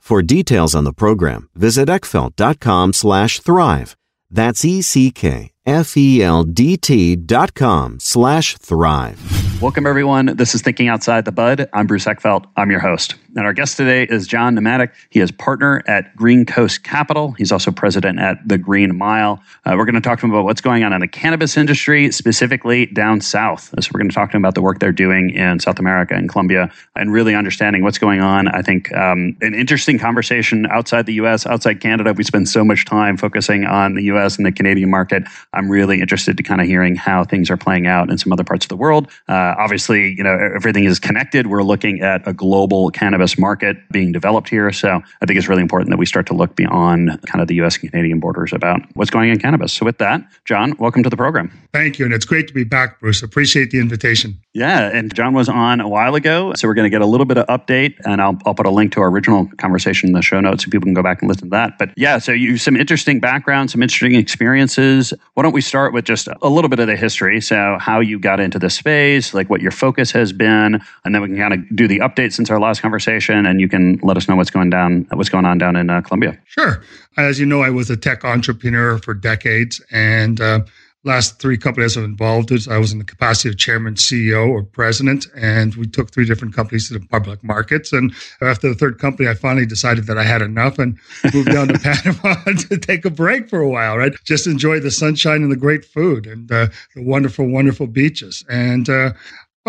For details on the program, visit eckfeldt.com slash thrive. That's E-C-K-F-E-L-D-T dot com slash thrive. Welcome, everyone. This is Thinking Outside the Bud. I'm Bruce Eckfeldt. I'm your host. And our guest today is John Nematic. He is partner at Green Coast Capital. He's also president at the Green Mile. Uh, we're going to talk to him about what's going on in the cannabis industry, specifically down south. So we're going to talk to him about the work they're doing in South America and Colombia and really understanding what's going on. I think um, an interesting conversation outside the U.S., outside Canada. We spend so much time focusing on the U.S. and the Canadian market. I'm really interested to kind of hearing how things are playing out in some other parts of the world. Uh, obviously, you know, everything is connected. We're looking at a global cannabis market being developed here. So I think it's really important that we start to look beyond kind of the US and Canadian borders about what's going on in cannabis. So with that, John, welcome to the program. Thank you. And it's great to be back, Bruce. Appreciate the invitation. Yeah. And John was on a while ago. So we're going to get a little bit of update and I'll, I'll put a link to our original conversation in the show notes so people can go back and listen to that. But yeah, so you some interesting background, some interesting experiences. Why don't we start with just a little bit of the history? So how you got into the space, like what your focus has been, and then we can kind of do the update since our last conversation and you can let us know what's going down, what's going on down in uh, Colombia. Sure. As you know, I was a tech entrepreneur for decades, and uh, last three companies I've involved with, I was in the capacity of chairman, CEO, or president, and we took three different companies to the public markets. And after the third company, I finally decided that I had enough and moved down to Panama to take a break for a while, right? Just enjoy the sunshine and the great food and uh, the wonderful, wonderful beaches. And uh,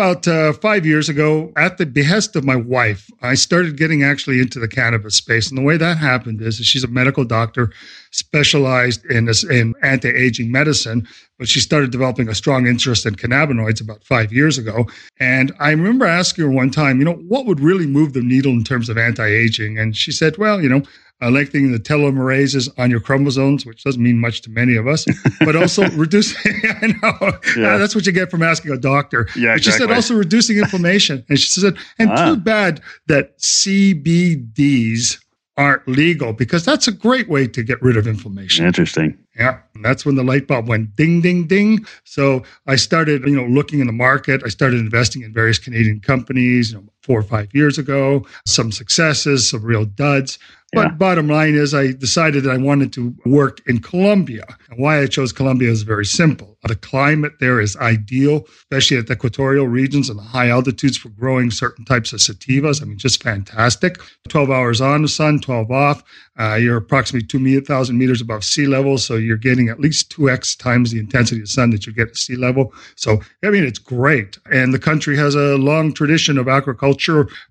about uh, five years ago, at the behest of my wife, I started getting actually into the cannabis space. And the way that happened is, she's a medical doctor specialized in, in anti aging medicine, but she started developing a strong interest in cannabinoids about five years ago. And I remember asking her one time, you know, what would really move the needle in terms of anti aging? And she said, well, you know, lengthening the telomerases on your chromosomes, which doesn't mean much to many of us, but also reducing. I know yeah. uh, that's what you get from asking a doctor. Yeah, exactly. She said also reducing inflammation, and she said, and ah. too bad that CBDs aren't legal because that's a great way to get rid of inflammation. Interesting. Yeah, and that's when the light bulb went ding, ding, ding. So I started, you know, looking in the market. I started investing in various Canadian companies, you know, four or five years ago, some successes, some real duds. But Yeah. bottom line is, I decided that I wanted to work in Colombia. And why I chose Colombia is very simple. The climate there is ideal, especially at the equatorial regions and the high altitudes for growing certain types of sativas. I mean, just fantastic. 12 hours on the sun, 12 off. Uh, you're approximately 2,000 meters above sea level. So you're getting at least 2x times the intensity of sun that you get at sea level. So, I mean, it's great. And the country has a long tradition of agriculture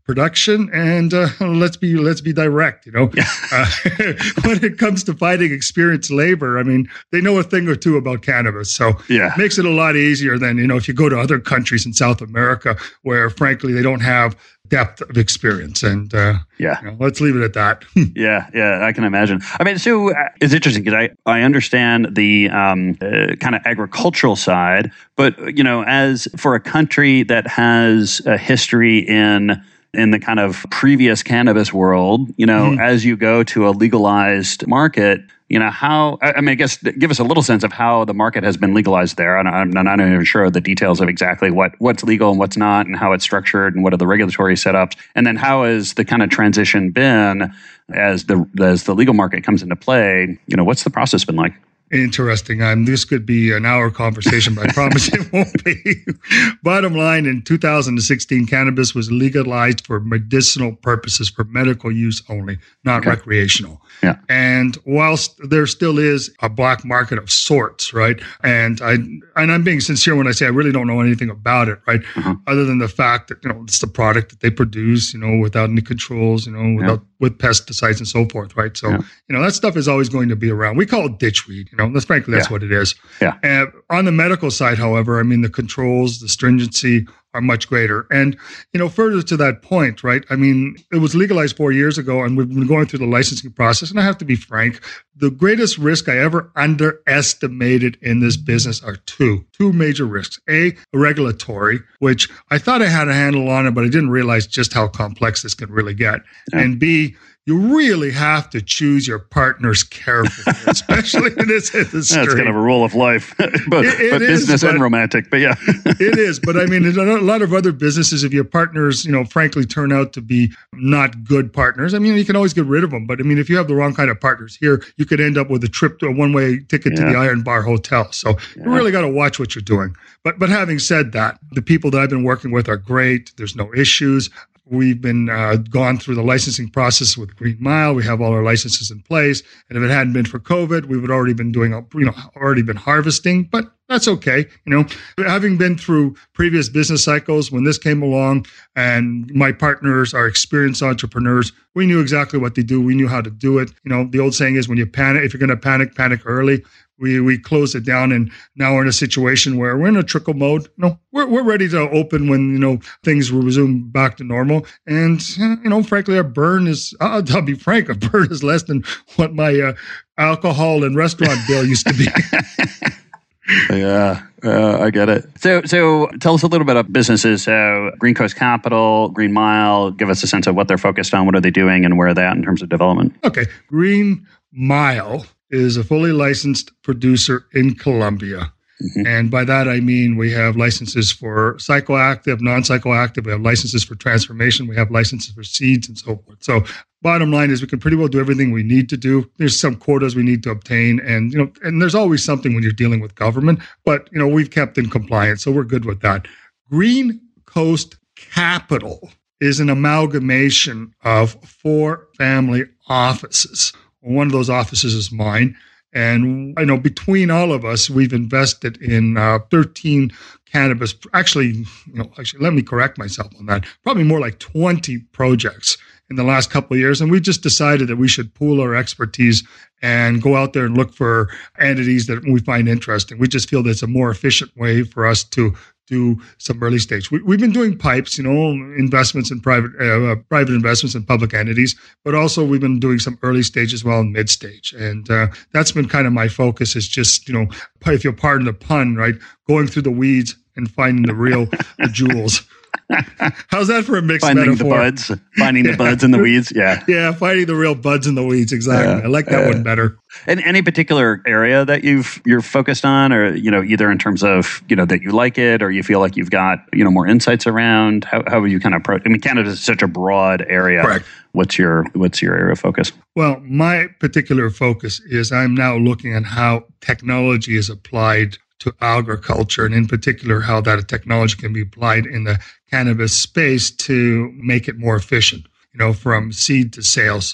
production. And uh, let's be let's be direct, you know. Uh, when it comes to finding experienced labor, I mean, they know a thing or two about cannabis. So Yeah. makes it a lot easier than, you know, if you go to other countries in South America where, frankly, they don't have depth of experience. And uh, Yeah. you know, let's leave it at that. Yeah, yeah, I can imagine. I mean, so uh, it's interesting because I, I understand the um, uh, kind of agricultural side, but you know, as for a country that has a history in in the kind of previous cannabis world, you know, as you go to a legalized market, you know, how I mean, I guess give us a little sense of how the market has been legalized there. And I'm, I'm not even sure of the details of exactly what what's legal and what's not, and how it's structured, and what are the regulatory setups, and then how has the kind of transition been as the as the legal market comes into play? You know, what's the process been like? Interesting. Um, this could be an hour conversation, but I promise it won't be. Bottom line, in 2016, cannabis was legalized for medicinal purposes, for medical use only, not Okay. recreational. Yeah. And whilst there still is a black market of sorts, right? And I and I'm being sincere when I say I really don't know anything about it, right? Uh-huh. Other than the fact that you know it's the product that they produce, you know, without any controls, you know, without with pesticides and so forth, right? So Yeah. you know that stuff is always going to be around. We call it ditchweed, you know. That's frankly that's Yeah. what it is. Yeah. And on the medical side, however, I mean the controls, the stringency are much greater. And you know, further to that point, right? I mean, it was legalized four years ago, and we've been going through the licensing process. And I have to be frank, the greatest risk I ever underestimated in this business are two, two major risks. A, regulatory, which I thought I had a handle on it, but I didn't realize just how complex this can really get. Yeah. And B, you really have to choose your partners carefully, especially in this industry. That's kind of a rule of life, but, It- it but is, business and romantic. But yeah, it is, but I mean, in a lot of other businesses, if your partners, you know, frankly turn out to be not good partners, I mean, you can always get rid of them. But I mean, if you have the wrong kind of partners here, you could end up with a trip to a one-way ticket to the Iron Bar Hotel. So you really got to watch what you're doing. But but having said that, the people that I've been working with are great. There's no issues. We've been uh, gone through the licensing process with Green Mile. We have all our licenses in place, and if it hadn't been for COVID, we would already been doing, you know, already been harvesting. But that's okay, you know. Having been through previous business cycles, when this came along, and my partners are experienced entrepreneurs, we knew exactly what they do. We knew how to do it. You know, the old saying is, when you panic, if you're going to panic, panic early we we closed it down and now we're in a situation where we're in a trickle mode you know we're, we're ready to open when you know things will resume back to normal and you know frankly our burn is i'll, I'll be frank our burn is less than what my uh, alcohol and restaurant bill used to be yeah, uh, I get it. So, so tell us a little bit about businesses. So, Green Coast Capital, Green Mile. Give us a sense of what they're focused on. What are they doing, and where are they at in terms of development? okay green mile is a fully licensed producer in colombia Mhm. And by that, I mean we have licenses for psychoactive, non psychoactive. We have licenses for transformation. We have licenses for seeds and so forth. So, bottom line is we can pretty well do everything we need to do. There's some quotas we need to obtain. And, you know, and there's always something when you're dealing with government, but, you know, we've kept in compliance. So, we're good with that. Green Coast Capital is an amalgamation of four family offices. One of those offices is mine. And I know between all of us, we've invested in uh, 13 cannabis. Actually, you know, actually, let me correct myself on that. Probably more like 20 projects in the last couple of years. And we just decided that we should pool our expertise and go out there and look for entities that we find interesting. We just feel that's a more efficient way for us to do some early stage. We, we've been doing PIPEs, you know, investments in private uh, private investments in public entities, but also we've been doing some early stage as well and mid stage, and uh, that's been kind of my focus. Is just you know, if you'll pardon the pun, right, going through the weeds and finding the real the jewels. How's that for a mixed finding metaphor? the buds, finding the buds in the weeds. Yeah. Yeah, finding the real buds in the weeds. Exactly. Yeah. I like that Uh, one better. And any particular area that you've you're focused on, or you know, either in terms of you know that you like it, or you feel like you've got you know more insights around. How how you kind of approach? I mean, Canada is such a broad area. Correct. What's your what's your area of focus? Well, my particular focus is I'm now looking at how technology is applied to agriculture, and in particular, how that technology can be applied in the cannabis space to make it more efficient. You know, from seed to sales,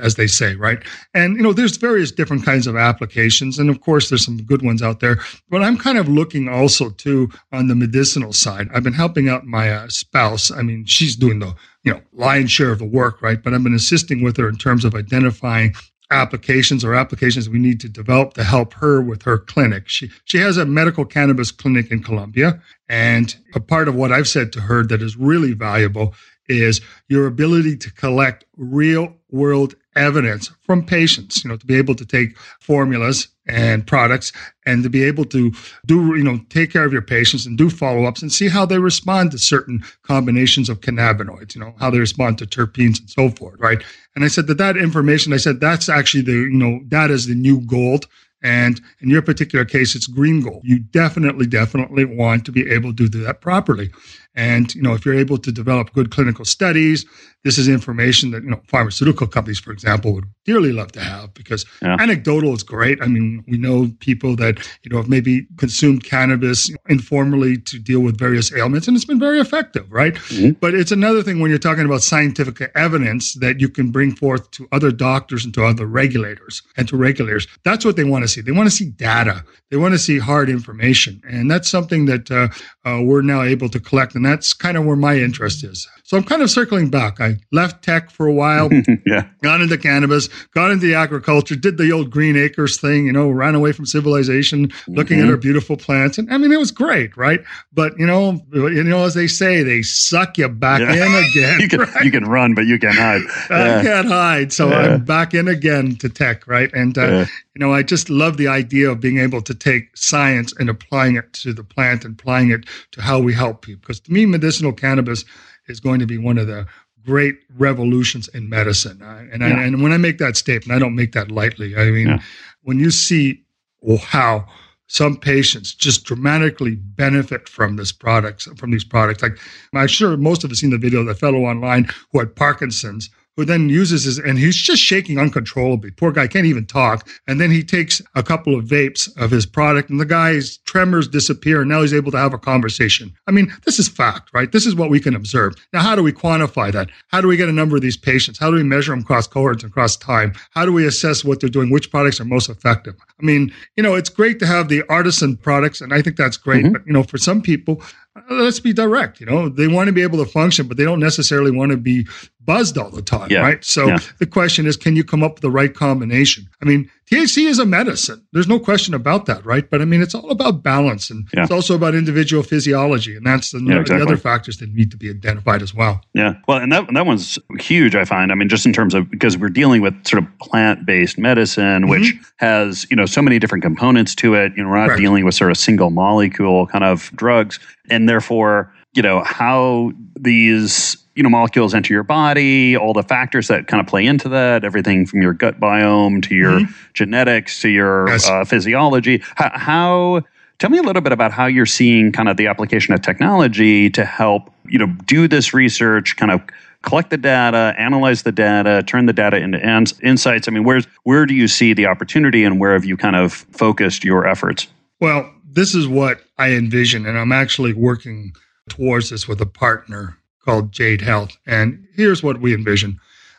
as they say, right? And you know, there's various different kinds of applications, and of course, there's some good ones out there. But I'm kind of looking also too on the medicinal side. I've been helping out my uh, spouse. I mean, she's doing the you know lion's share of the work, right? But I've been assisting with her in terms of identifying applications or applications we need to develop to help her with her clinic. She she has a medical cannabis clinic in Colombia, and a part of what I've said to her that is really valuable is your ability to collect real world evidence from patients, you know, to be able to take formulas and products and to be able to do, you know, take care of your patients and do follow-ups and see how they respond to certain combinations of cannabinoids, you know, how they respond to terpenes and so forth, right? And I said that that information, I said that's actually the, you know, that is the new gold. And in your particular case, it's green gold. You definitely, definitely want to be able to do that properly. And, you know, if you're able to develop good clinical studies, this is information that, you know, pharmaceutical companies, for example, would dearly love to have because Yeah. anecdotal is great. I mean, we know people that, you know, have maybe consumed cannabis informally to deal with various ailments, and it's been very effective, right? Mhm. But it's another thing when you're talking about scientific evidence that you can bring forth to other doctors and to other regulators and to regulators. That's what they want to see. They want to see data. They want to see hard information. And that's something that uh, uh, we're now able to collect. And that's kind of where my interest is. So I'm kind of circling back. I left tech for a while, yeah. got into cannabis, got into agriculture, did the old green acres thing, you know, ran away from civilization, looking at Mhm. our beautiful plants. And I mean, it was great, right? But you know, you know, as they say, they suck you back Yeah. in again. You can right? you can run, but you can hide. I Yeah. can't hide. So Yeah. I'm back in again to tech, right? And, uh, you know, I just love the idea of being able to take science and applying it to the plant and applying it to how we help people. Because to me, medicinal cannabis is going to be one of the great revolutions in medicine. And, I, and when I make that statement, I don't make that lightly. I mean, Yeah. when you see well, how some patients just dramatically benefit from this products from these products. Like I'm sure most of us seen the video of the fellow online who had Parkinson's, who then uses his and he's just shaking uncontrollably. Poor guy can't even talk. And then he takes a couple of vapes of his product, and the guy's tremors disappear, and now he's able to have a conversation. I mean, this is fact, right? This is what we can observe. Now, how do we quantify that? How do we get a number of these patients? How do we measure them across cohorts and across time? How do we assess what they're doing? Which products are most effective? I mean, you know, it's great to have the artisan products, and I think that's great. Mhm. But you know, for some people, uh, let's be direct. You know, they want to be able to function, but they don't necessarily want to be buzzed all the time, Yeah. right? So Yeah. the question is, can you come up with the right combination? I mean, THC is a medicine. There's no question about that, right? But I mean, it's all about balance, and Yeah. it's also about individual physiology, and that's the, Yeah, the other factors that need to be identified as well. Yeah. Well, and that that one's huge. I find. I mean, just in terms of because we're dealing with sort of plant based medicine, mm-hmm. which has you know so many different components to it. You know, we're not Correct. dealing with sort of single molecule kind of drugs, and therefore, you know, how these you know molecules enter your body, all the factors that kind of play into that, everything from your gut biome to your genetics to your Yes. uh, physiology. How, how Tell me a little bit about how you're seeing kind of the application of technology to help, you know, do this research, kind of collect the data, analyze the data, turn the data into ans- insights. I mean, where's where do you see the opportunity and where have you kind of focused your efforts? Well, this is what I envision, and I'm actually working towards this with a partner called Jade Health. And here's what we envision: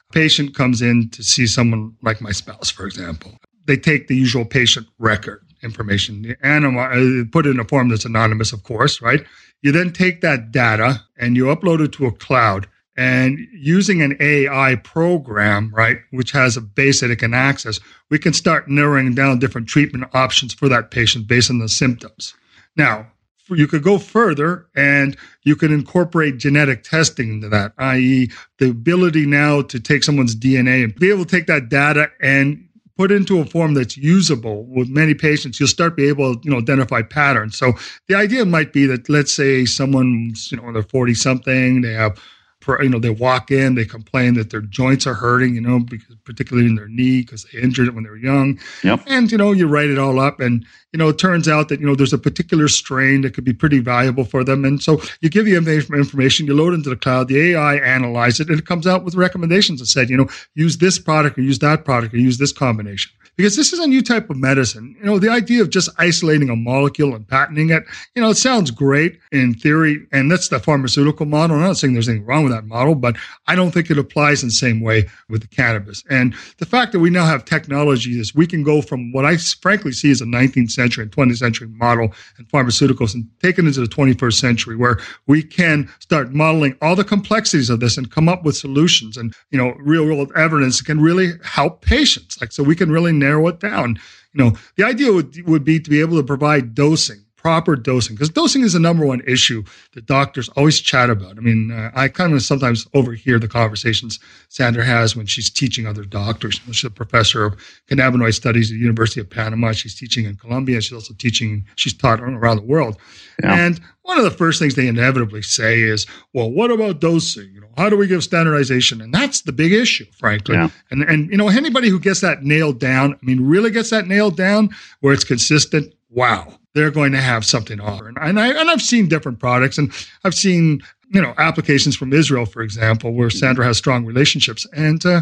a patient comes in to see someone like my spouse, for example. They take the usual patient record information, the uh, put it in a form that's anonymous, of course, right? You then take that data and you upload it to a cloud. And using an AI program, right, which has a base that it can access, we can start narrowing down different treatment options for that patient based on the symptoms. Now, you could go further and you can incorporate genetic testing into that, i.e., the ability now to take someone's DNA and be able to take that data and put into a form that's usable with many patients, you'll start be able to you know identify patterns. So the idea might be that let's say someone's you know they're forty something, they have you know they walk in they complain that their joints are hurting you know because particularly in their knee because they injured it when they were young yep. and you know you write it all up and you know it turns out that you know there's a particular strain that could be pretty valuable for them and so you give the information you load into the cloud the ai analyze it and it comes out with recommendations that said you know use this product or use that product or use this combination because this is a new type of medicine. You know, the idea of just isolating a molecule and patenting it, you know, it sounds great in theory, and that's the pharmaceutical model. I'm not saying there's anything wrong with that model, but I don't think it applies in the same way with the cannabis. And the fact that we now have technology is we can go from what I frankly see as a 19th century and 20th century model and pharmaceuticals and take it into the 21st century where we can start modeling all the complexities of this and come up with solutions and, you know, real world evidence can really help patients. Like, so we can really narrow it down. You know, the idea would, would be to be able to provide dosing proper dosing because dosing is the number one issue that doctors always chat about. I mean, uh, I kind of sometimes overhear the conversations Sandra has when she's teaching other doctors. She's a professor of cannabinoid studies at the University of Panama. She's teaching in Colombia. She's also teaching, she's taught around the world. Yeah. And one of the first things they inevitably say is, well, what about dosing? You know, how do we give standardization? And that's the big issue, frankly. Yeah. And and you know, anybody who gets that nailed down, I mean, really gets that nailed down where it's consistent, wow they're going to have something to offer. And, I, and I've seen different products and I've seen, you know, applications from Israel, for example, where Sandra has strong relationships. And uh,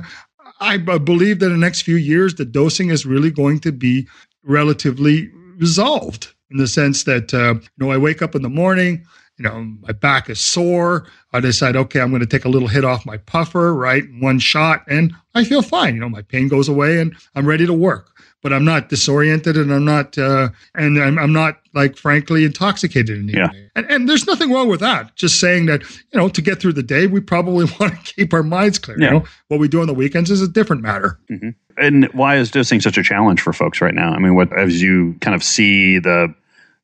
I believe that in the next few years, the dosing is really going to be relatively resolved in the sense that, uh, you know, I wake up in the morning, you know, my back is sore. I decide, okay, I'm going to take a little hit off my puffer, right? One shot, and I feel fine. You know, my pain goes away and I'm ready to work but I'm not disoriented and I'm not, uh, and I'm, I'm, not like frankly intoxicated in any yeah. way. And, and, there's nothing wrong with that. Just saying that, you know, to get through the day, we probably want to keep our minds clear. Yeah. You know, what we do on the weekends is a different matter. Mm-hmm. And why is dosing such a challenge for folks right now? I mean, what, as you kind of see the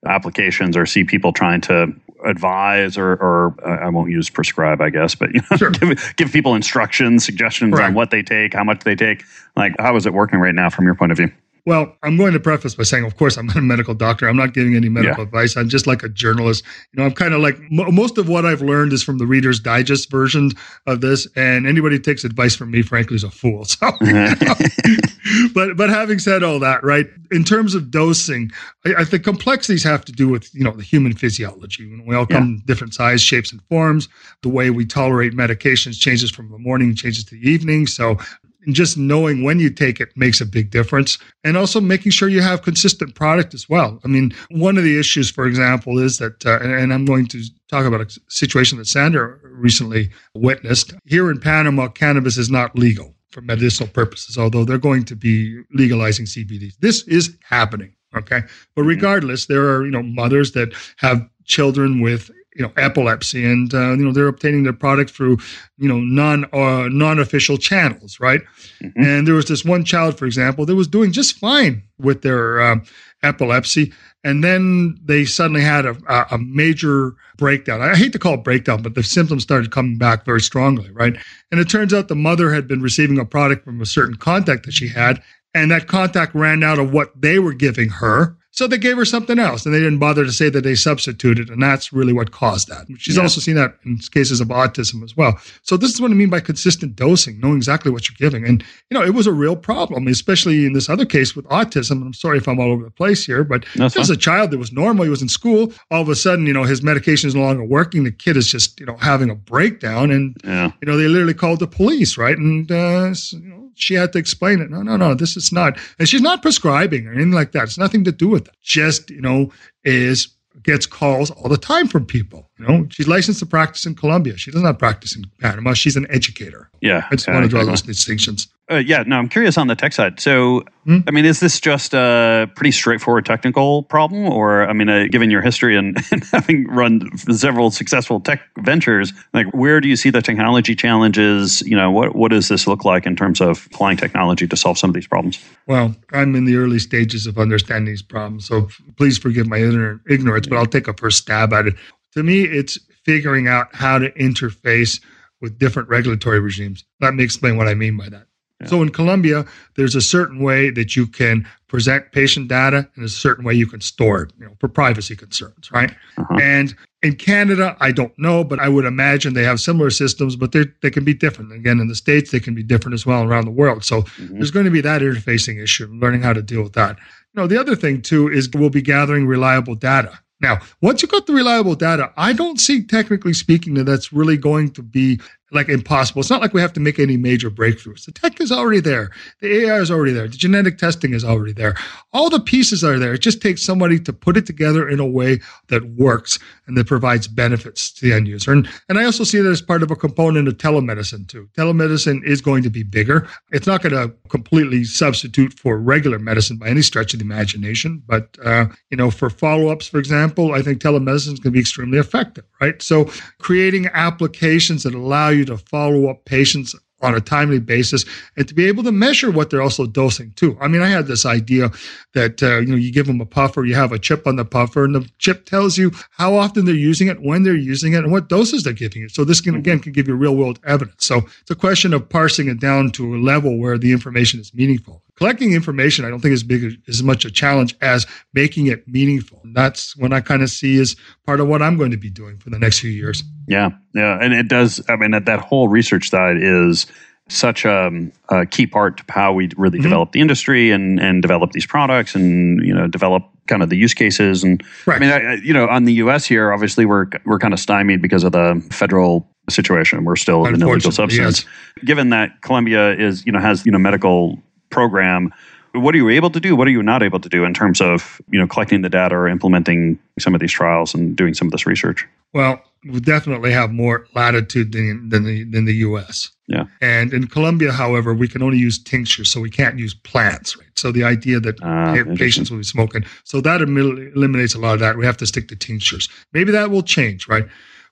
applications or see people trying to advise or, or uh, I won't use prescribe, I guess, but you know, sure. give, give people instructions, suggestions right. on what they take, how much they take. Like, how is it working right now from your point of view? Well, I'm going to preface by saying, of course, I'm not a medical doctor. I'm not giving any medical yeah. advice. I'm just like a journalist. You know, I'm kind of like m- most of what I've learned is from the Reader's Digest version of this, and anybody who takes advice from me, frankly, is a fool. So, but but having said all that, right? In terms of dosing, I, I, think complexities have to do with you know the human physiology. We all come yeah. different size, shapes, and forms. The way we tolerate medications changes from the morning, changes to the evening. So and just knowing when you take it makes a big difference. And also making sure you have consistent product as well. I mean, one of the issues, for example, is that, uh, and I'm going to talk about a situation that Sandra recently witnessed. Here in Panama, cannabis is not legal for medicinal purposes, although they're going to be legalizing CBD. This is happening. Okay. But mm-hmm. regardless, there are, you know, mothers that have children with you know epilepsy and uh, you know they're obtaining their product through you know non uh, non-official channels right? Mm-hmm. and there was this one child for example that was doing just fine with their um, epilepsy. And then they suddenly had a, a major breakdown. I hate to call it breakdown but the symptoms started coming back very strongly right? And it turns out the mother had been receiving a product from a certain contact that she had and that contact ran out of what they were giving her so they gave her something else and they didn't bother to say that they substituted. And that's really what caused that. She's yeah. also seen that in cases of autism as well. So this is what I mean by consistent dosing, knowing exactly what you're giving. And, you know, it was a real problem, especially in this other case with autism. I'm sorry if I'm all over the place here, but that's there's a child that was normal. He was in school. All of a sudden, you know, his medication is no longer working. The kid is just, you know, having a breakdown. And, yeah. you know, they literally called the police, right? And, uh, you know, she had to explain it. No, no, no, this is not. And she's not prescribing or anything like that. It's nothing to do with it. Just, you know, is gets calls all the time from people. You know, she's licensed to practice in Colombia. She does not practice in Panama. She's an educator. Yeah. I just want to draw those distinctions. Uh, yeah, no, I'm curious on the tech side. So, hmm? I mean, is this just a pretty straightforward technical problem? Or, I mean, uh, given your history and, and, having run several successful tech ventures, like where do you see the technology challenges? You know, what, what does this look like in terms of applying technology to solve some of these problems? Well, I'm in the early stages of understanding these problems. So please forgive my ignorance, but I'll take a first stab at it. To me, it's figuring out how to interface with different regulatory regimes. Let me explain what I mean by that. Yeah. So in Colombia, there's a certain way that you can present patient data and a certain way you can store it, you know, for privacy concerns, right? Uh-huh. And in Canada, I don't know, but I would imagine they have similar systems, but they they can be different. Again, in the states, they can be different as well around the world. So mm-hmm. there's going to be that interfacing issue, learning how to deal with that. You know, the other thing too is we'll be gathering reliable data. Now, once you got the reliable data, I don't see, technically speaking, that that's really going to be like impossible. It's not like we have to make any major breakthroughs. The tech is already there. The AI is already there. The genetic testing is already there. All the pieces are there. It just takes somebody to put it together in a way that works and that provides benefits to the end user. And, and I also see that as part of a component of telemedicine too. Telemedicine is going to be bigger. It's not going to completely substitute for regular medicine by any stretch of the imagination. But, uh, you know, for follow-ups, for example, I think telemedicine is going to be extremely effective, right? So creating applications that allow you you to follow up patients on a timely basis and to be able to measure what they're also dosing too. I mean, I had this idea that uh, you know you give them a puffer, you have a chip on the puffer, and the chip tells you how often they're using it, when they're using it, and what doses they're giving it. So this can again can give you real world evidence. So it's a question of parsing it down to a level where the information is meaningful. Collecting information, I don't think is big as much a challenge as making it meaningful. And that's what I kind of see as part of what I'm going to be doing for the next few years. Yeah, yeah, and it does. I mean, that, that whole research side is such a, a, key part to how we really mm-hmm. develop the industry and and develop these products and you know develop kind of the use cases and right. I mean I, you know on the U.S. here obviously we're we're kind of stymied because of the federal situation we're still an illegal substance yes. given that Colombia is you know has you know medical program what are you able to do what are you not able to do in terms of you know collecting the data or implementing some of these trials and doing some of this research well we definitely have more latitude than, than the than the U.S. Yeah. And in Colombia, however, we can only use tinctures, so we can't use plants. Right. So the idea that uh, patients will be smoking, so that eliminates a lot of that. We have to stick to tinctures. Maybe that will change, right?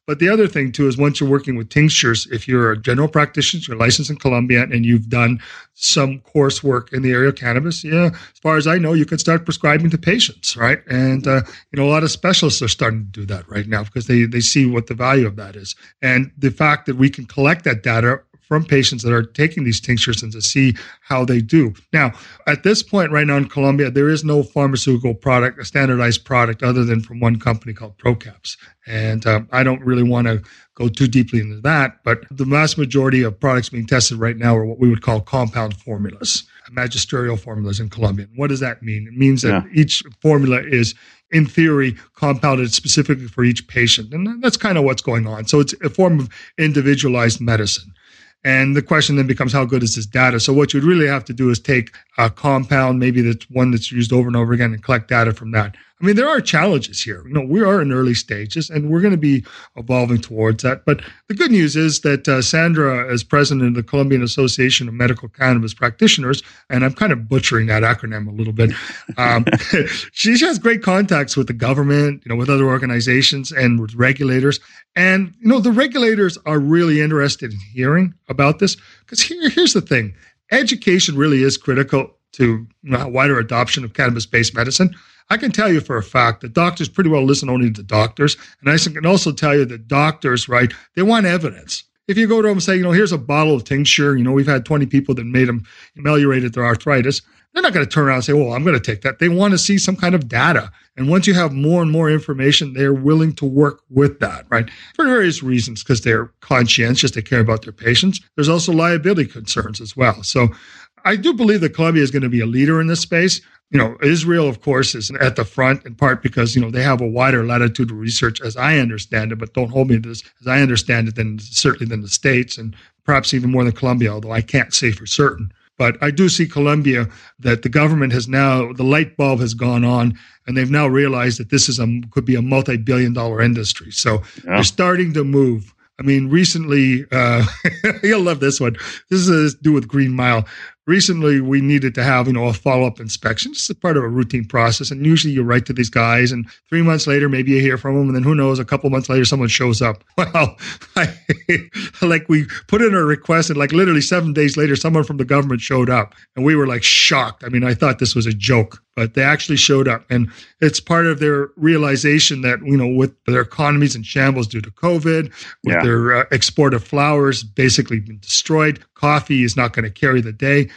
But the other thing too is once you're working with tinctures, if you're a general practitioner, you're licensed in Colombia, and you've done some coursework in the area of cannabis, yeah, as far as I know, you can start prescribing to patients, right? And uh, you know, a lot of specialists are starting to do that right now because they they see what the value of that is, and the fact that we can collect that data from patients that are taking these tinctures and to see how they do. Now, at this point right now in Colombia, there is no pharmaceutical product, a standardized product other than from one company called Procaps. And um, I don't really want to go too deeply into that, but the vast majority of products being tested right now are what we would call compound formulas, magisterial formulas in Colombia. What does that mean? It means that yeah. each formula is in theory, compounded specifically for each patient. And that's kind of what's going on. So it's a form of individualized medicine. And the question then becomes how good is this data? So what you'd really have to do is take a compound, maybe that's one that's used over and over again, and collect data from that. I mean, there are challenges here. You know, we are in early stages, and we're going to be evolving towards that. But the good news is that uh, Sandra, as president of the Colombian Association of Medical Cannabis Practitioners, and I'm kind of butchering that acronym a little bit, um, she has great contacts with the government, you know, with other organizations and with regulators. And you know, the regulators are really interested in hearing about this because here, here's the thing: education really is critical to know, wider adoption of cannabis-based medicine. I can tell you for a fact that doctors pretty well listen only to doctors. And I can also tell you that doctors, right, they want evidence. If you go to them and say, you know, here's a bottle of tincture, you know, we've had 20 people that made them ameliorated their arthritis. They're not going to turn around and say, well, I'm going to take that. They want to see some kind of data. And once you have more and more information, they're willing to work with that, right? For various reasons, because they're conscientious, they care about their patients. There's also liability concerns as well. So I do believe that Colombia is going to be a leader in this space you know, Israel, of course, is at the front in part because, you know, they have a wider latitude of research as I understand it, but don't hold me to this as I understand it, than certainly than the States and perhaps even more than Colombia, although I can't say for certain. But I do see Colombia that the government has now, the light bulb has gone on, and they've now realized that this is a could be a multi billion dollar industry. So yeah. they're starting to move. I mean, recently, uh, you'll love this one. This is to do with Green Mile recently we needed to have you know a follow-up inspection. As part of a routine process and usually you write to these guys and three months later maybe you hear from them and then who knows a couple months later someone shows up. Well I, like we put in a request and like literally seven days later someone from the government showed up and we were like shocked. I mean i thought this was a joke but they actually showed up. And it's part of their realization that, you know, with their economies in shambles due to COVID, with Yeah. their uh, export of flowers basically been destroyed, coffee is not going to carry the day.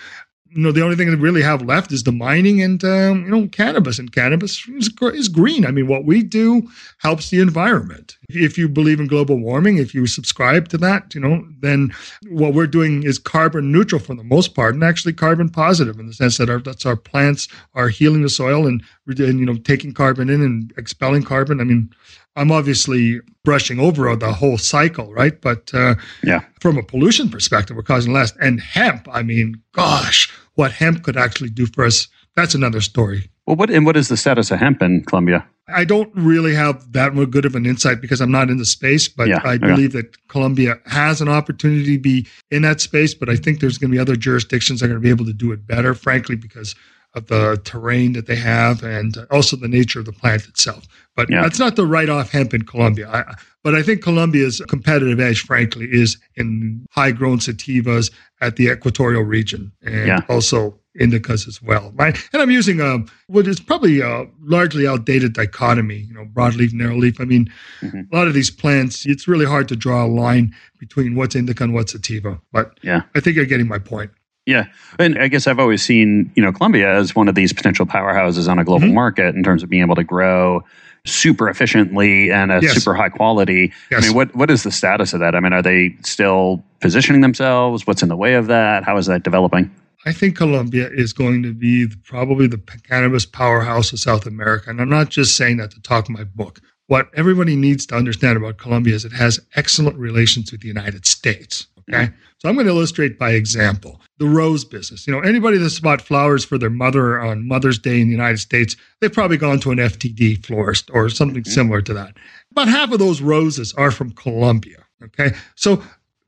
You know, the only thing they really have left is the mining and, um, you know, cannabis. And cannabis is, is green. I mean, what we do helps the environment. If you believe in global warming, if you subscribe to that, you know, then what we're doing is carbon neutral for the most part, and actually carbon positive in the sense that our that's our plants are healing the soil and, and you know taking carbon in and expelling carbon. I mean, I'm obviously brushing over the whole cycle, right? But uh, Yeah. from a pollution perspective, we're causing less. And hemp, I mean, gosh, what hemp could actually do for us, that's another story. Well, what and what is the status of hemp in Colombia? I don't really have that much good of an insight because I'm not in the space, but Yeah, I believe that Colombia has an opportunity to be in that space. But I think there's going to be other jurisdictions that are going to be able to do it better, frankly, because of the terrain that they have and also the nature of the plant itself. But Yeah. that's not the write off hemp in Colombia. I, but I think Colombia's competitive edge, frankly, is in high grown sativas at the equatorial region and Yeah. also indicas as well. My, and I'm using a, what is probably a largely outdated dichotomy, you know, broadleaf, narrowleaf. I mean, Mhm. a lot of these plants, it's really hard to draw a line between what's indica and what's sativa. But Yeah. I think you're getting my point. Yeah, and I guess I've always seen you know Colombia as one of these potential powerhouses on a global Mhm. market in terms of being able to grow super efficiently and at Yes. super high quality. Yes. I mean, what what is the status of that? I mean, are they still positioning themselves? What's in the way of that? How is that developing? I think Colombia is going to be the- probably the cannabis powerhouse of South America. And I'm not just saying that to talk my book. What everybody needs to understand about Colombia is it has excellent relations with the United States. Okay. So I'm going to illustrate by example the rose business. You know, anybody that's bought flowers for their mother on Mother's Day in the United States, they've probably gone to an FTD florist or something mm-hmm. similar to that. About half of those roses are from Colombia. Okay. So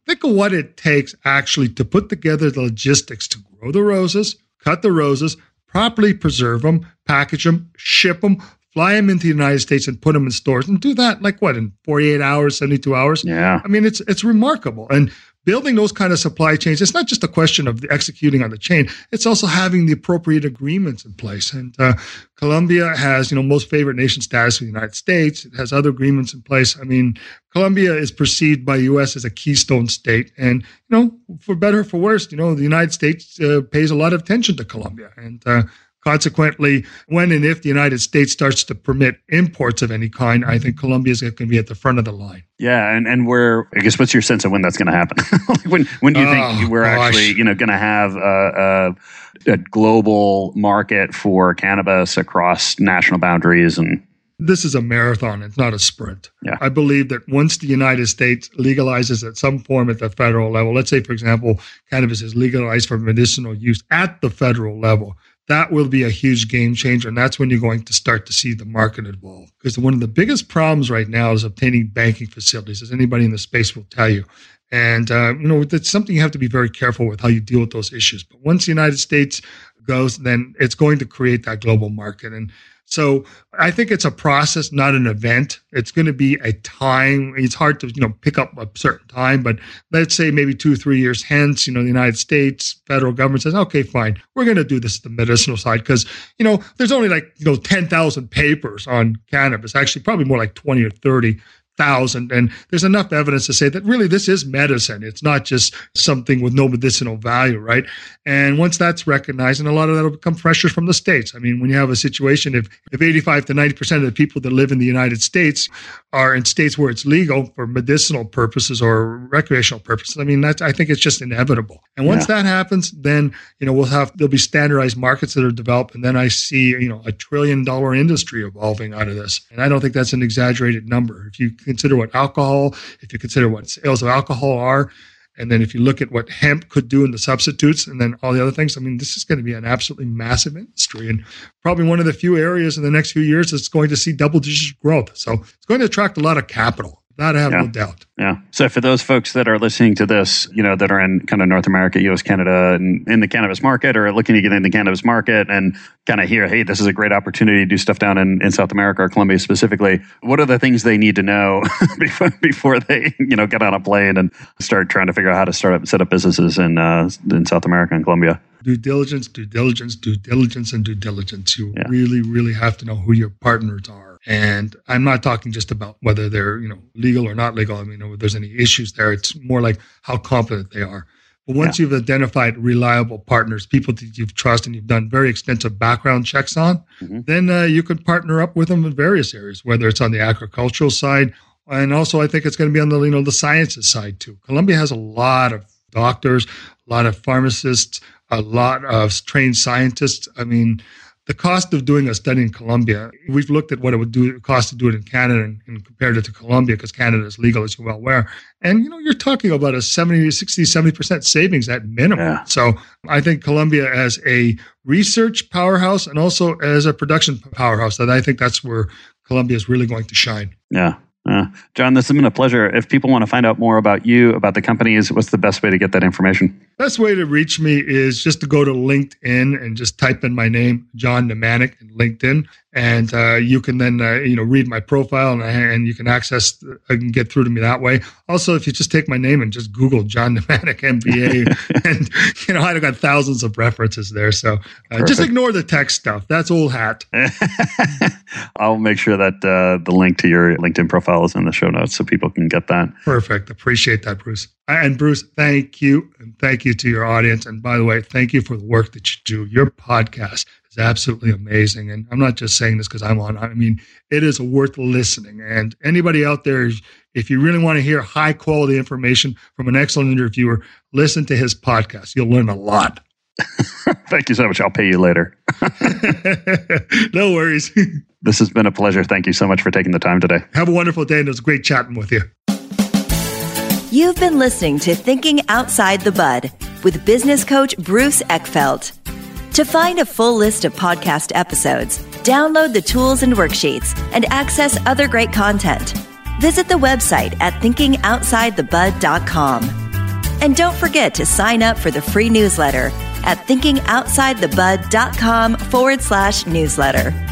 think of what it takes actually to put together the logistics to grow the roses, cut the roses, properly preserve them, package them, ship them, fly them into the United States and put them in stores and do that like what in 48 hours, 72 hours. Yeah, I mean, it's it's remarkable. And building those kind of supply chains, it's not just a question of executing on the chain. It's also having the appropriate agreements in place. And uh, Colombia has, you know, most favored nation status with the United States. It has other agreements in place. I mean, Colombia is perceived by U.S. as a keystone state, and you know, for better or for worse, you know, the United States uh, pays a lot of attention to Colombia, and uh, consequently, when and if the United States starts to permit imports of any kind, I think Colombia is going to be at the front of the line. yeah, and and where I guess what's your sense of when that's going to happen? Like, when when do you think Oh, we're gosh. actually you know going to have a, a, a global market for cannabis across national boundaries and this is a marathon it's not a sprint Yeah. i believe that once the united states legalizes at some form at the federal level let's say for example cannabis is legalized for medicinal use at the federal level that will be a huge game changer and that's when you're going to start to see the market evolve. Because one of the biggest problems right now is obtaining banking facilities as anybody in the space will tell you. And uh, you know that's something you have to be very careful with how you deal with those issues. But once the united states goes then it's going to create that global market. And so I think it's a process, not an event. It's going to be a time. It's hard to, you know, pick up a certain time, but let's say maybe two, three years hence, you know, the United States federal government says, okay, fine, we're going to do this the medicinal side because, you know, there's only like, you know, 10,000 papers on cannabis, actually probably more like 20 or 30 thousand. And there's enough evidence to say that really this is medicine. It's not just something with no medicinal value right? And once that's recognized and a lot of that will become pressures from the states. I mean when you have a situation if if 85 to 90 percent of the people that live in the united states are in states where it's legal for medicinal purposes or recreational purposes i mean that's i think it's just inevitable. And once that happens then you know we'll have there'll be standardized markets that are developed. And then i see you know a trillion dollar industry evolving out of this. And i don't think that's an exaggerated number. If you consider what alcohol if you consider what sales of alcohol are and then if you look at what hemp could do in the substitutes and then all the other things, I mean, this is going to be an absolutely massive industry and probably one of the few areas in the next few years that's going to see double digit growth. So it's going to attract a lot of capital. I have Yeah. no doubt. Yeah. So for those folks that are listening to this, you know, that are in kind of North America, US, Canada, and in the cannabis market or looking to get in the cannabis market and kind of hear, hey, this is a great opportunity to do stuff down in, in South America or Colombia specifically. What are the things they need to know before, before they, you know, get on a plane and start trying to figure out how to start up, set up businesses in, uh, in South America and Colombia? due diligence, due diligence, due diligence, and due diligence. You Yeah. really, really have to know who your partners are. And I'm not talking just about whether they're, you know, legal or not legal. I mean, if there's any issues there, it's more like how competent they are. But once you've identified reliable partners, people that you've trusted and you've done very extensive background checks on, Mhm. then uh, you can partner up with them in various areas, whether it's on the agricultural side, and also I think it's going to be on the you know the sciences side too. Colombia has a lot of doctors, a lot of pharmacists, a lot of trained scientists. I mean, the cost of doing a study in Colombia, we've looked at what it would do cost to do it in Canada and, and compared it to Colombia because Canada is legal, as you're well aware. And you know, you're talking about a 70, 60, 70% savings at minimum. Yeah. So I think Colombia as a research powerhouse and also as a production powerhouse, that I think that's where Colombia is really going to shine. Yeah. Uh, John, this has been a pleasure. If people want to find out more about you, about the companies, what's the best way to get that information? Best way to reach me is just to go to LinkedIn and just type in my name, John Nemanik, in LinkedIn, and uh, you can then uh, you know read my profile and, and you can access, uh, can get through to me that way. Also, if you just take my name and just Google John Nemanik MBA, and you know I've got thousands of references there. So uh, just ignore the tech stuff. That's old hat. I'll make sure that uh, the link to your LinkedIn profile is in the show notes so people can get that. Perfect. Appreciate that, Bruce. And Bruce, thank you. And thank you to your audience. And by the way, thank you for the work that you do. Your podcast is absolutely amazing. And I'm not just saying this because I'm on, I mean, it is worth listening. And anybody out there, if you really want to hear high quality information from an excellent interviewer, listen to his podcast. You'll learn a lot. Thank you so much. I'll pay you later. no worries. This has been a pleasure. Thank you so much for taking the time today. Have a wonderful day. And it was great chatting with you. You've been listening to Thinking Outside the Bud with business coach Bruce Eckfeldt. To find a full list of podcast episodes, download the tools and worksheets, and access other great content, visit the website at thinkingoutsidethebud.com. And don't forget to sign up for the free newsletter at thinkingoutsidethebud.com forward slash newsletter.